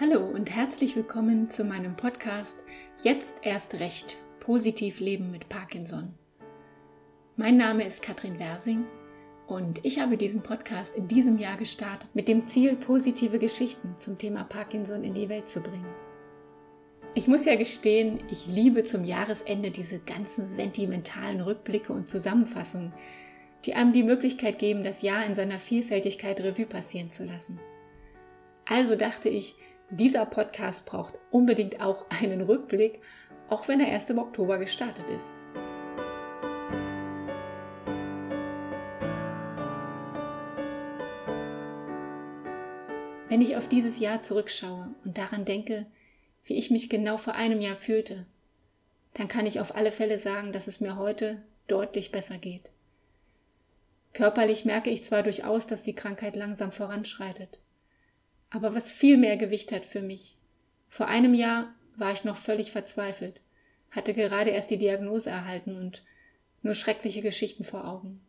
Hallo und herzlich willkommen zu meinem Podcast Jetzt erst recht, positiv leben mit Parkinson. Mein Name ist Katrin Wersing und ich habe diesen Podcast in diesem Jahr gestartet mit dem Ziel, positive Geschichten zum Thema Parkinson in die Welt zu bringen. Ich muss ja gestehen, ich liebe zum Jahresende diese ganzen sentimentalen Rückblicke und Zusammenfassungen, die einem die Möglichkeit geben, das Jahr in seiner Vielfältigkeit Revue passieren zu lassen. Also dachte ich, dieser Podcast braucht unbedingt auch einen Rückblick, auch wenn er erst im Oktober gestartet ist. Wenn ich auf dieses Jahr zurückschaue und daran denke, wie ich mich genau vor einem Jahr fühlte, dann kann ich auf alle Fälle sagen, dass es mir heute deutlich besser geht. Körperlich merke ich zwar durchaus, dass die Krankheit langsam voranschreitet, aber was viel mehr Gewicht hat für mich. Vor einem Jahr war ich noch völlig verzweifelt, hatte gerade erst die Diagnose erhalten und nur schreckliche Geschichten vor Augen.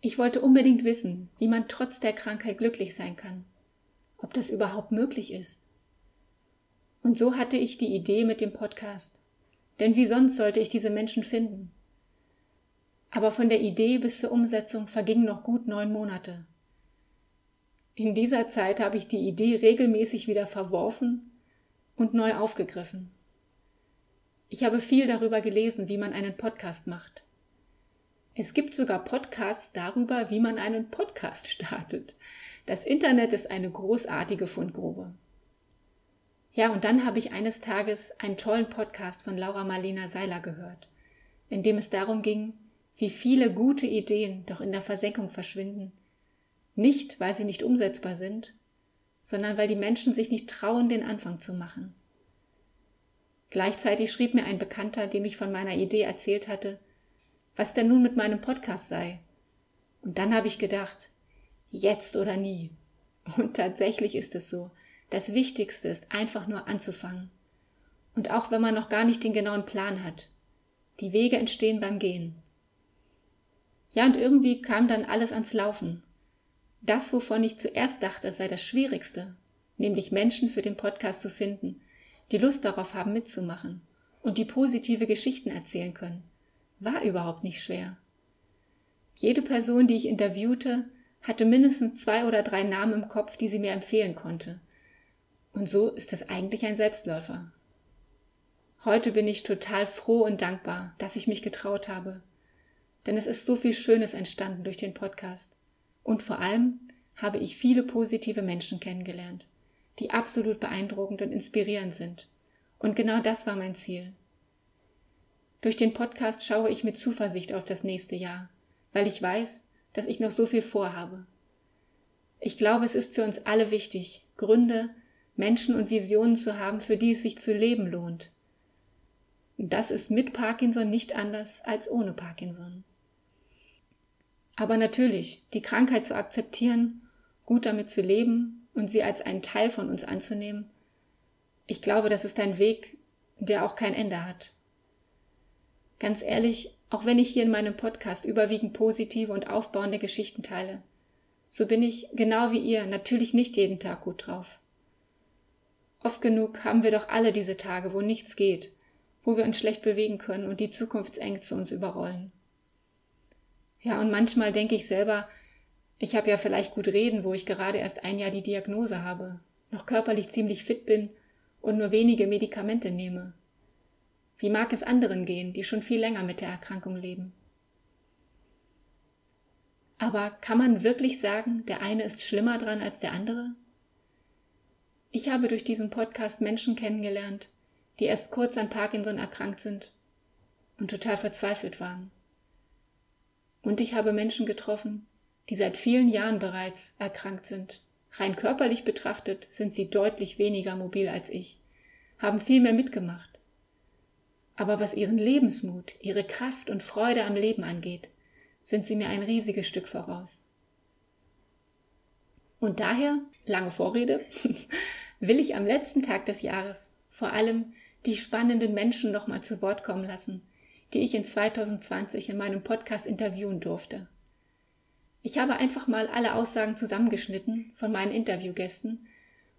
Ich wollte unbedingt wissen, wie man trotz der Krankheit glücklich sein kann, ob das überhaupt möglich ist. Und so hatte ich die Idee mit dem Podcast. Denn wie sonst sollte ich diese Menschen finden? Aber von der Idee bis zur Umsetzung vergingen noch gut neun Monate. In dieser Zeit habe ich die Idee regelmäßig wieder verworfen und neu aufgegriffen. Ich habe viel darüber gelesen, wie man einen Podcast macht. Es gibt sogar Podcasts darüber, wie man einen Podcast startet. Das Internet ist eine großartige Fundgrube. Ja, und dann habe ich eines Tages einen tollen Podcast von Laura Marlena Seiler gehört, in dem es darum ging, wie viele gute Ideen doch in der Versenkung verschwinden, nicht, weil sie nicht umsetzbar sind, sondern weil die Menschen sich nicht trauen, den Anfang zu machen. Gleichzeitig schrieb mir ein Bekannter, dem ich von meiner Idee erzählt hatte, was denn nun mit meinem Podcast sei. Und dann habe ich gedacht, jetzt oder nie. Und tatsächlich ist es so. Das Wichtigste ist einfach nur anzufangen. Und auch wenn man noch gar nicht den genauen Plan hat. Die Wege entstehen beim Gehen. Ja, und irgendwie kam dann alles ans Laufen. Das, wovon ich zuerst dachte, sei das Schwierigste, nämlich Menschen für den Podcast zu finden, die Lust darauf haben mitzumachen und die positive Geschichten erzählen können, war überhaupt nicht schwer. Jede Person, die ich interviewte, hatte mindestens zwei oder drei Namen im Kopf, die sie mir empfehlen konnte. Und so ist es eigentlich ein Selbstläufer. Heute bin ich total froh und dankbar, dass ich mich getraut habe. Denn es ist so viel Schönes entstanden durch den Podcast. Und vor allem habe ich viele positive Menschen kennengelernt, die absolut beeindruckend und inspirierend sind. Und genau das war mein Ziel. Durch den Podcast schaue ich mit Zuversicht auf das nächste Jahr, weil ich weiß, dass ich noch so viel vorhabe. Ich glaube, es ist für uns alle wichtig, Gründe, Menschen und Visionen zu haben, für die es sich zu leben lohnt. Das ist mit Parkinson nicht anders als ohne Parkinson. Aber natürlich, die Krankheit zu akzeptieren, gut damit zu leben und sie als einen Teil von uns anzunehmen, ich glaube, das ist ein Weg, der auch kein Ende hat. Ganz ehrlich, auch wenn ich hier in meinem Podcast überwiegend positive und aufbauende Geschichten teile, so bin ich, genau wie ihr, natürlich nicht jeden Tag gut drauf. Oft genug haben wir doch alle diese Tage, wo nichts geht, wo wir uns schlecht bewegen können und die Zukunftsängste uns überrollen. Ja, und manchmal denke ich selber, ich habe ja vielleicht gut reden, wo ich gerade erst ein Jahr die Diagnose habe, noch körperlich ziemlich fit bin und nur wenige Medikamente nehme. Wie mag es anderen gehen, die schon viel länger mit der Erkrankung leben? Aber kann man wirklich sagen, der eine ist schlimmer dran als der andere? Ich habe durch diesen Podcast Menschen kennengelernt, die erst kurz an Parkinson erkrankt sind und total verzweifelt waren. Und ich habe Menschen getroffen, die seit vielen Jahren bereits erkrankt sind. Rein körperlich betrachtet sind sie deutlich weniger mobil als ich, haben viel mehr mitgemacht. Aber was ihren Lebensmut, ihre Kraft und Freude am Leben angeht, sind sie mir ein riesiges Stück voraus. Und daher, lange Vorrede, will ich am letzten Tag des Jahres vor allem die spannenden Menschen nochmal zu Wort kommen lassen, die ich in 2020 in meinem Podcast interviewen durfte. Ich habe einfach mal alle Aussagen zusammengeschnitten von meinen Interviewgästen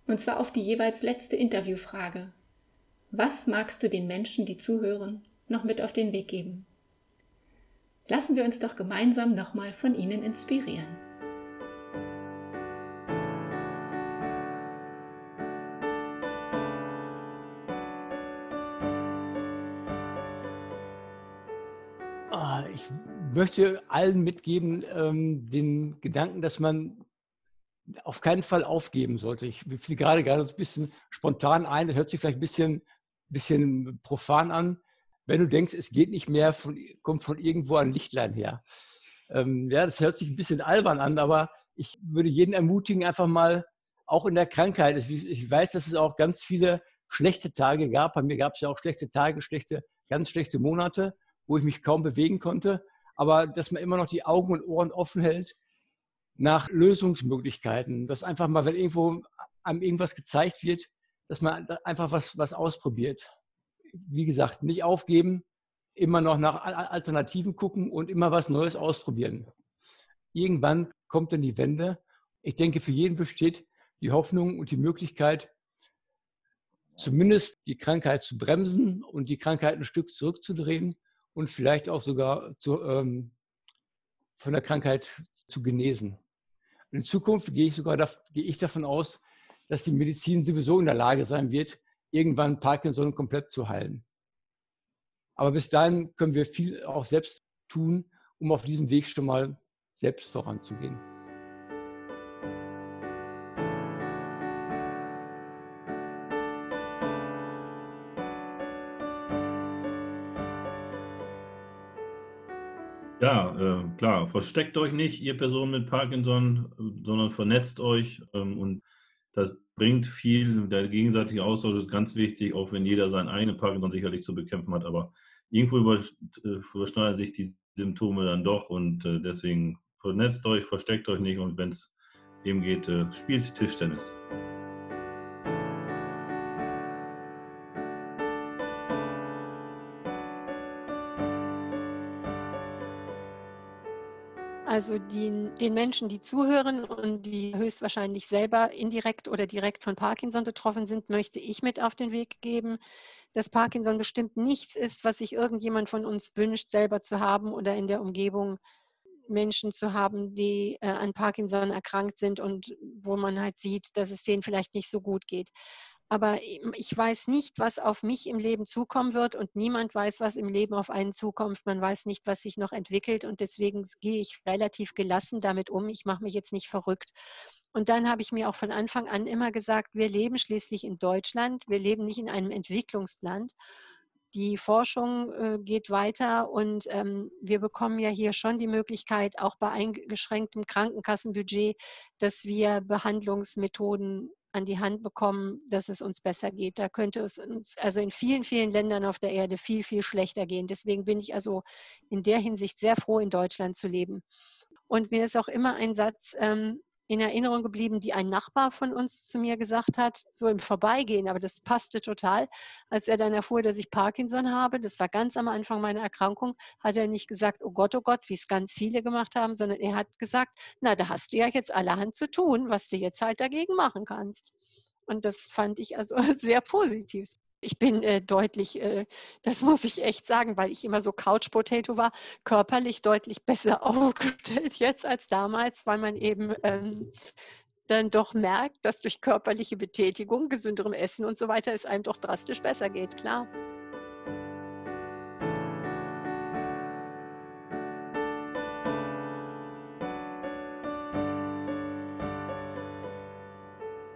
Und zwar auf die jeweils letzte Interviewfrage. Was magst du den Menschen, die zuhören, noch mit auf den Weg geben? Lassen wir uns doch gemeinsam nochmal von ihnen inspirieren. Ich möchte allen mitgeben ähm, den Gedanken, dass man auf keinen Fall aufgeben sollte. Ich fiel gerade gerade so ein bisschen spontan ein, das hört sich vielleicht ein bisschen, bisschen profan an. Wenn du denkst, es geht nicht mehr, von, kommt von irgendwo ein Lichtlein her. Ähm, ja, das hört sich ein bisschen albern an, aber ich würde jeden ermutigen, einfach mal, auch in der Krankheit, ich weiß, dass es auch ganz viele schlechte Tage gab. Bei mir gab es ja auch schlechte Tage, schlechte, ganz schlechte Monate, wo ich mich kaum bewegen konnte. Aber dass man immer noch die Augen und Ohren offen hält nach Lösungsmöglichkeiten. Dass einfach mal, wenn irgendwo einem irgendwas gezeigt wird, dass man einfach was, was ausprobiert. Wie gesagt, nicht aufgeben, immer noch nach Alternativen gucken und immer was Neues ausprobieren. Irgendwann kommt dann die Wende. Ich denke, für jeden besteht die Hoffnung und die Möglichkeit, zumindest die Krankheit zu bremsen und die Krankheit ein Stück zurückzudrehen und vielleicht auch sogar zu, ähm, von der Krankheit zu genesen. In Zukunft gehe ich sogar gehe ich davon aus, dass die Medizin sowieso in der Lage sein wird, irgendwann Parkinson komplett zu heilen. Aber bis dahin können wir viel auch selbst tun, um auf diesem Weg schon mal selbst voranzugehen. Ja, äh, klar, versteckt euch nicht, ihr Person mit Parkinson, sondern vernetzt euch ähm, und das bringt viel. Der gegenseitige Austausch ist ganz wichtig, auch wenn jeder seinen eigenen Parkinson sicherlich zu bekämpfen hat, aber irgendwo über, äh, überschneiden sich die Symptome dann doch und äh, deswegen vernetzt euch, versteckt euch nicht und wenn es eben geht, äh, spielt Tischtennis. Also die, den Menschen, die zuhören und die höchstwahrscheinlich selber indirekt oder direkt von Parkinson betroffen sind, möchte ich mit auf den Weg geben, dass Parkinson bestimmt nichts ist, was sich irgendjemand von uns wünscht, selber zu haben oder in der Umgebung Menschen zu haben, die äh, an Parkinson erkrankt sind und wo man halt sieht, dass es denen vielleicht nicht so gut geht aber ich weiß nicht, was auf mich im Leben zukommen wird und niemand weiß, was im Leben auf einen zukommt. Man weiß nicht, was sich noch entwickelt und deswegen gehe ich relativ gelassen damit um. Ich mache mich jetzt nicht verrückt. Und dann habe ich mir auch von Anfang an immer gesagt, wir leben schließlich in Deutschland, wir leben nicht in einem Entwicklungsland. Die Forschung äh, geht weiter und ähm, wir bekommen ja hier schon die Möglichkeit, auch bei eingeschränktem Krankenkassenbudget, dass wir Behandlungsmethoden an die Hand bekommen, dass es uns besser geht. Da könnte es uns also in vielen, vielen Ländern auf der Erde viel, viel schlechter gehen. Deswegen bin ich also in der Hinsicht sehr froh, in Deutschland zu leben. Und mir ist auch immer ein Satz ähm, in Erinnerung geblieben, die ein Nachbar von uns zu mir gesagt hat, so im Vorbeigehen, aber das passte total, als er dann erfuhr, dass ich Parkinson habe, das war ganz am Anfang meiner Erkrankung, hat er nicht gesagt, oh Gott, oh Gott, wie es ganz viele gemacht haben, sondern er hat gesagt, na, da hast du ja jetzt allerhand zu tun, was du jetzt halt dagegen machen kannst. Und das fand ich also sehr positiv ich bin äh, deutlich, äh, das muss ich echt sagen, weil ich immer so Couch Potato war, körperlich deutlich besser aufgestellt jetzt als damals, weil man eben ähm, dann doch merkt, dass durch körperliche Betätigung, gesünderem Essen und so weiter es einem doch drastisch besser geht, klar.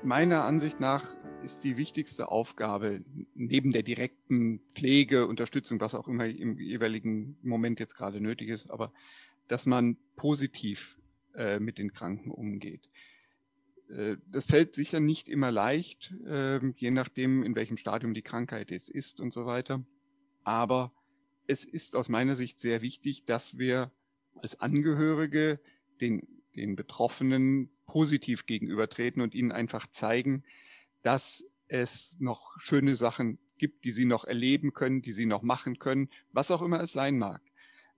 Meiner Ansicht nach ist die wichtigste Aufgabe neben der direkten Pflege, Unterstützung, was auch immer im jeweiligen Moment jetzt gerade nötig ist, aber dass man positiv äh, mit den Kranken umgeht. Äh, das fällt sicher nicht immer leicht, äh, je nachdem, in welchem Stadium die Krankheit jetzt ist und so weiter. Aber es ist aus meiner Sicht sehr wichtig, dass wir als Angehörige den, den Betroffenen positiv gegenübertreten und ihnen einfach zeigen, dass es noch schöne Sachen gibt, die sie noch erleben können, die sie noch machen können, was auch immer es sein mag.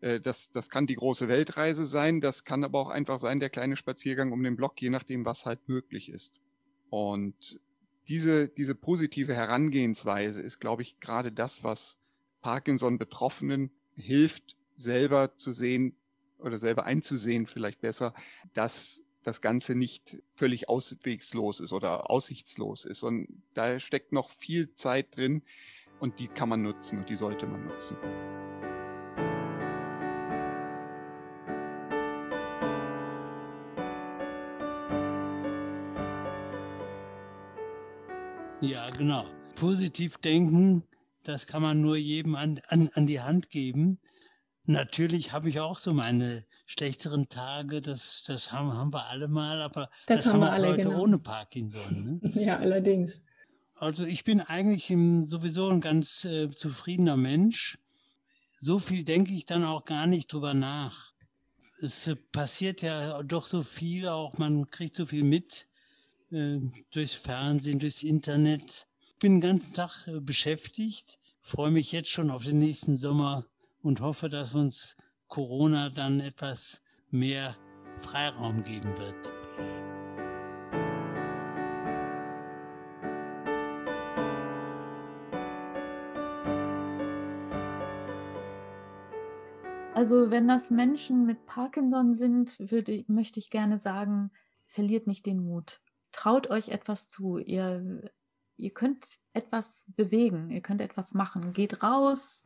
Äh, das, das kann die große Weltreise sein, das kann aber auch einfach sein, der kleine Spaziergang um den Block, je nachdem, was halt möglich ist. Und diese, diese positive Herangehensweise ist, glaube ich, gerade das, was Parkinson-Betroffenen hilft, selber zu sehen oder selber einzusehen, vielleicht besser, dass das Ganze nicht völlig auswegslos ist oder aussichtslos ist. Und da steckt noch viel Zeit drin und die kann man nutzen und die sollte man nutzen. Ja, genau. Positiv denken, das kann man nur jedem an, an, an die Hand geben. Natürlich habe ich auch so meine schlechteren Tage, das, das haben, haben wir alle mal, aber das, das haben wir alle Leute genau. ohne Parkinson. Ne? ja, allerdings. Also ich bin eigentlich im, sowieso ein ganz äh, zufriedener Mensch. So viel denke ich dann auch gar nicht drüber nach. Es äh, passiert ja doch so viel, auch man kriegt so viel mit äh, durchs Fernsehen, durchs Internet. Ich bin den ganzen Tag äh, beschäftigt, freue mich jetzt schon auf den nächsten Sommer und hoffe, dass uns Corona dann etwas mehr Freiraum geben wird. Also wenn das Menschen mit Parkinson sind, würde, möchte ich gerne sagen, verliert nicht den Mut. Traut euch etwas zu. Ihr, ihr könnt etwas bewegen, ihr könnt etwas machen. Geht raus,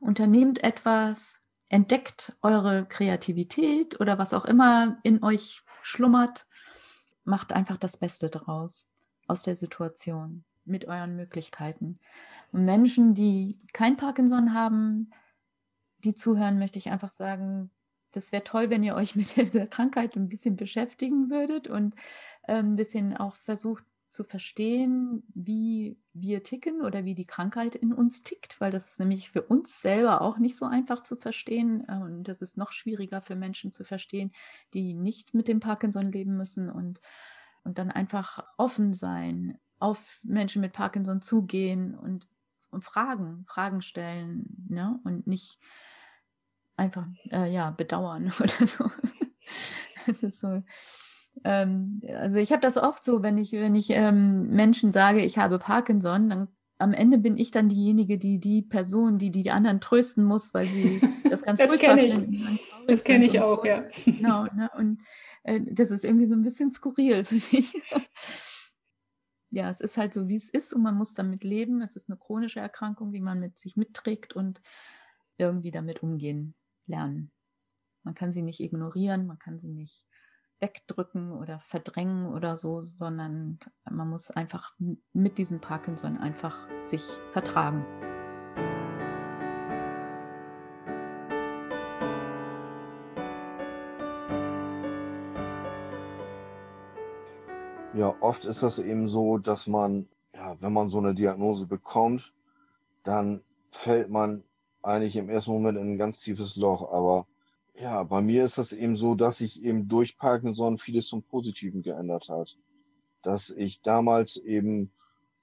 unternehmt etwas, entdeckt eure Kreativität oder was auch immer in euch schlummert. Macht einfach das Beste draus aus der Situation mit euren Möglichkeiten. Menschen, die kein Parkinson haben, die zuhören, möchte ich einfach sagen, das wäre toll, wenn ihr euch mit dieser Krankheit ein bisschen beschäftigen würdet und äh, ein bisschen auch versucht zu verstehen, wie wir ticken oder wie die Krankheit in uns tickt, weil das ist nämlich für uns selber auch nicht so einfach zu verstehen äh, und das ist noch schwieriger für Menschen zu verstehen, die nicht mit dem Parkinson leben müssen und, und dann einfach offen sein, auf Menschen mit Parkinson zugehen und, und Fragen, Fragen stellen ne? und nicht einfach äh, ja bedauern oder so. Es ist so. Ähm, also ich habe das oft so, wenn ich wenn ich ähm, Menschen sage, ich habe Parkinson, dann am Ende bin ich dann diejenige, die die Person, die die anderen trösten muss, weil sie das ganz das kenne ich. Das kenne ich auch, so. ja. Genau. Ne? Und äh, das ist irgendwie so ein bisschen skurril für dich. ja, es ist halt so, wie es ist und man muss damit leben. Es ist eine chronische Erkrankung, die man mit sich mitträgt und irgendwie damit umgehen lernen. Man kann sie nicht ignorieren, man kann sie nicht wegdrücken oder verdrängen oder so, sondern man muss einfach mit diesem Parkinson einfach sich vertragen. Ja, oft ist das eben so, dass man, ja, wenn man so eine Diagnose bekommt, dann fällt man eigentlich im ersten Moment in ein ganz tiefes Loch. Aber ja, bei mir ist das eben so, dass sich eben durch Parkinson vieles zum Positiven geändert hat. Dass ich damals eben,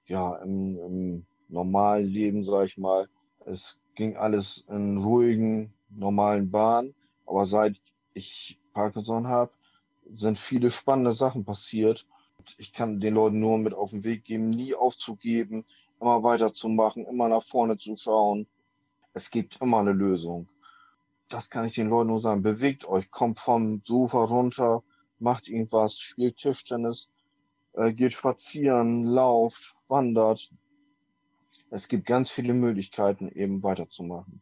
ja, im, im normalen Leben, sag ich mal, es ging alles in ruhigen, normalen Bahnen. Aber seit ich Parkinson habe, sind viele spannende Sachen passiert. Ich kann den Leuten nur mit auf den Weg geben, nie aufzugeben, immer weiterzumachen, immer nach vorne zu schauen es gibt immer eine Lösung. Das kann ich den Leuten nur sagen. Bewegt euch, kommt vom Sofa runter, macht irgendwas, spielt Tischtennis, äh, geht spazieren, lauft, wandert. Es gibt ganz viele Möglichkeiten, eben weiterzumachen.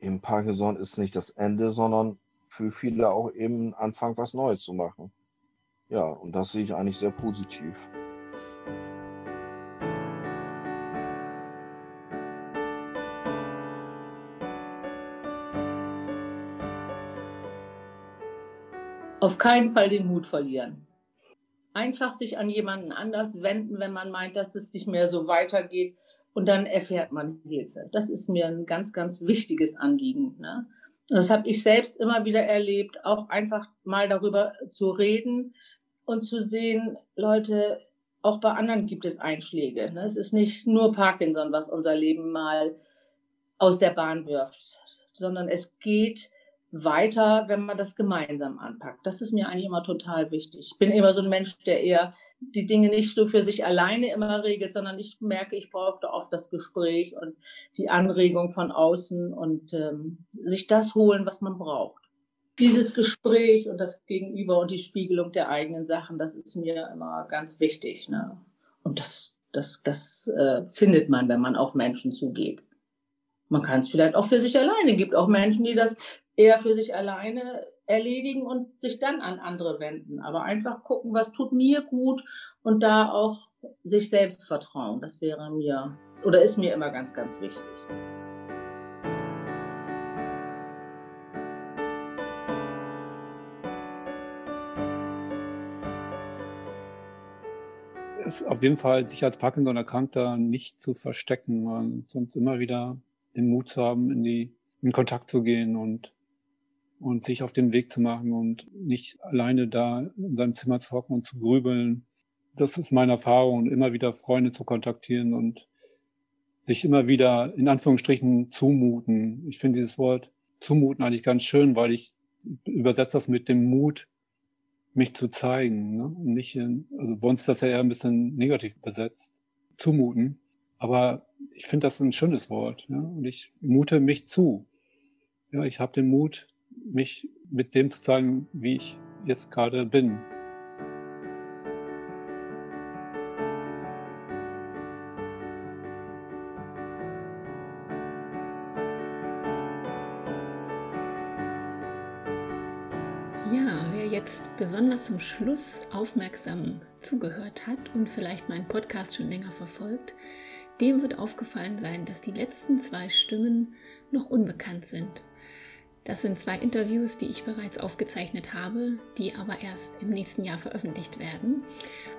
Eben Parkinson ist nicht das Ende, sondern für viele auch eben Anfang, was Neues zu machen. Ja, und das sehe ich eigentlich sehr positiv. Auf keinen Fall den Mut verlieren. Einfach sich an jemanden anders wenden, wenn man meint, dass es nicht mehr so weitergeht. Und dann erfährt man Hilfe. Das ist mir ein ganz, ganz wichtiges Anliegen. Ne? Das habe ich selbst immer wieder erlebt, auch einfach mal darüber zu reden und zu sehen, Leute, auch bei anderen gibt es Einschläge. Ne? Es ist nicht nur Parkinson, was unser Leben mal aus der Bahn wirft, sondern es geht weiter, wenn man das gemeinsam anpackt. Das ist mir eigentlich immer total wichtig. Ich bin immer so ein Mensch, der eher die Dinge nicht so für sich alleine immer regelt, sondern ich merke, ich brauche oft das Gespräch und die Anregung von außen und ähm, sich das holen, was man braucht. Dieses Gespräch und das Gegenüber und die Spiegelung der eigenen Sachen, das ist mir immer ganz wichtig. Ne? Und das, das, das äh, findet man, wenn man auf Menschen zugeht. Man kann es vielleicht auch für sich alleine. Es gibt auch Menschen, die das eher für sich alleine erledigen und sich dann an andere wenden. Aber einfach gucken, was tut mir gut und da auch sich selbst vertrauen. Das wäre mir oder ist mir immer ganz, ganz wichtig. Auf jeden Fall, sich als Parkinson-Erkrankter nicht zu verstecken, sondern immer wieder den Mut zu haben, in die in Kontakt zu gehen und und sich auf den Weg zu machen und nicht alleine da in seinem Zimmer zu hocken und zu grübeln. Das ist meine Erfahrung, immer wieder Freunde zu kontaktieren und sich immer wieder in Anführungsstrichen zumuten. Ich finde dieses Wort zumuten eigentlich ganz schön, weil ich übersetze das mit dem Mut, mich zu zeigen. Ne? Und nicht in, also bei uns ist das ja eher ein bisschen negativ besetzt. Zumuten. Aber ich finde das ein schönes Wort. Ja? Und ich mute mich zu. Ja, ich habe den Mut, mich mit dem zu zeigen, wie ich jetzt gerade bin. Ja, wer jetzt besonders zum Schluss aufmerksam zugehört hat und vielleicht meinen Podcast schon länger verfolgt, dem wird aufgefallen sein, dass die letzten zwei Stimmen noch unbekannt sind. Das sind zwei Interviews, die ich bereits aufgezeichnet habe, die aber erst im nächsten Jahr veröffentlicht werden.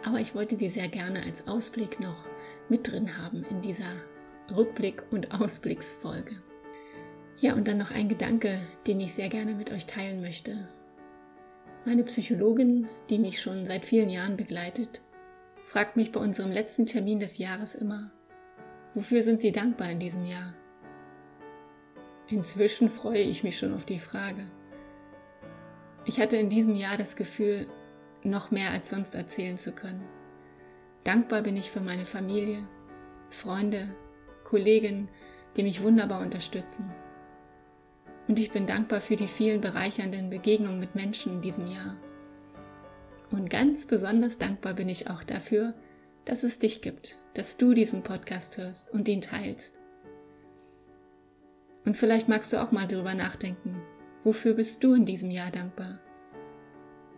Aber ich wollte sie sehr gerne als Ausblick noch mit drin haben in dieser Rückblick- und Ausblicksfolge. Ja, und dann noch ein Gedanke, den ich sehr gerne mit euch teilen möchte. Meine Psychologin, die mich schon seit vielen Jahren begleitet, fragt mich bei unserem letzten Termin des Jahres immer, wofür sind Sie dankbar in diesem Jahr? Inzwischen freue ich mich schon auf die Frage. Ich hatte in diesem Jahr das Gefühl, noch mehr als sonst erzählen zu können. Dankbar bin ich für meine Familie, Freunde, Kollegen, die mich wunderbar unterstützen. Und ich bin dankbar für die vielen bereichernden Begegnungen mit Menschen in diesem Jahr. Und ganz besonders dankbar bin ich auch dafür, dass es dich gibt, dass du diesen Podcast hörst und ihn teilst. Und vielleicht magst du auch mal drüber nachdenken. Wofür bist du in diesem Jahr dankbar?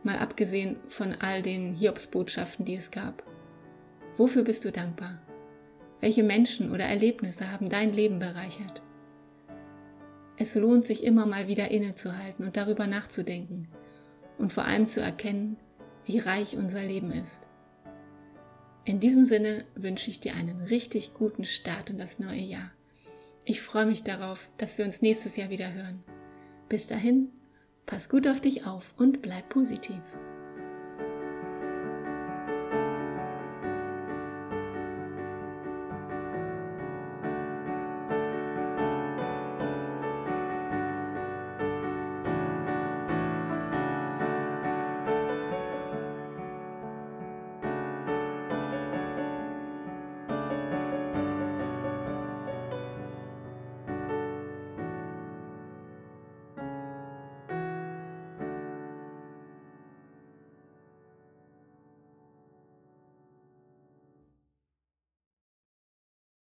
Mal abgesehen von all den Hiobsbotschaften, die es gab. Wofür bist du dankbar? Welche Menschen oder Erlebnisse haben dein Leben bereichert? Es lohnt sich immer mal wieder innezuhalten und darüber nachzudenken und vor allem zu erkennen, wie reich unser Leben ist. In diesem Sinne wünsche ich dir einen richtig guten Start in das neue Jahr. Ich freue mich darauf, dass wir uns nächstes Jahr wieder hören. Bis dahin, pass gut auf dich auf und bleib positiv.